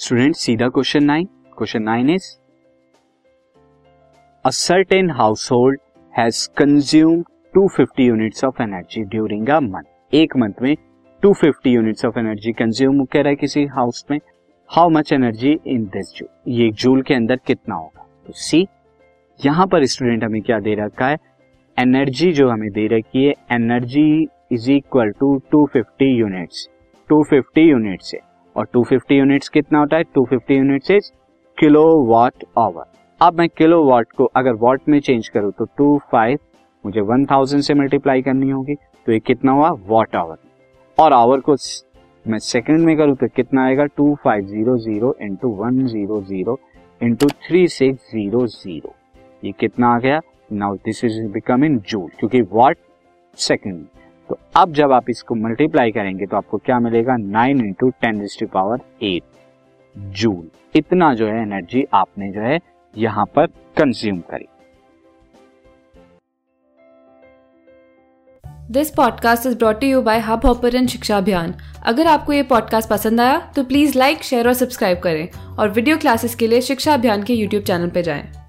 Student सीधा question nine question nine is a certain household has consume 250 units of energy during a month एक month में 250 units of energy consume कर रहा है किसी house में. How much energy in this joule ये joule के अंदर कितना होगा? तो सी यहाँ पर स्टूडेंट हमें क्या दे रखा है? एनर्जी जो हमें दे रखी है energy is equal to 250 units 250 units है और 250 यूनिट्स कितना होता है? 250 units is kilo watt hour अब मैं किलो वाट को अगर वाट में चेंज करूँ तो टू फाइव मुझे वन थाउज़ेंड से मल्टीप्लाई करनी होगी तो ये कितना हुआ? वॉट आवर और आवर को मैं सेकंड में करूँ तो कितना आएगा? Two five zero zero into one zero zero into three six zero zero ये कितना आ गया? Now this is become in joule क्योंकि वॉट सेकेंड तो अब जब आप इसको मल्टीप्लाई करेंगे तो आपको क्या मिलेगा? Nine into ten power eight joule इतना जो है एनर्जी आपने जो है यहाँ पर कंज्यूम करी। This podcast is brought you by Hubhopper शिक्षा अभियान अगर आपको ये पॉडकास्ट पसंद आया तो प्लीज़ लाइक शेयर और सब्सक्राइब करें। और वीडियो क्लासेस के लिए शिक्षा अभियान के यूट्यूब चैनल पर जाएँ।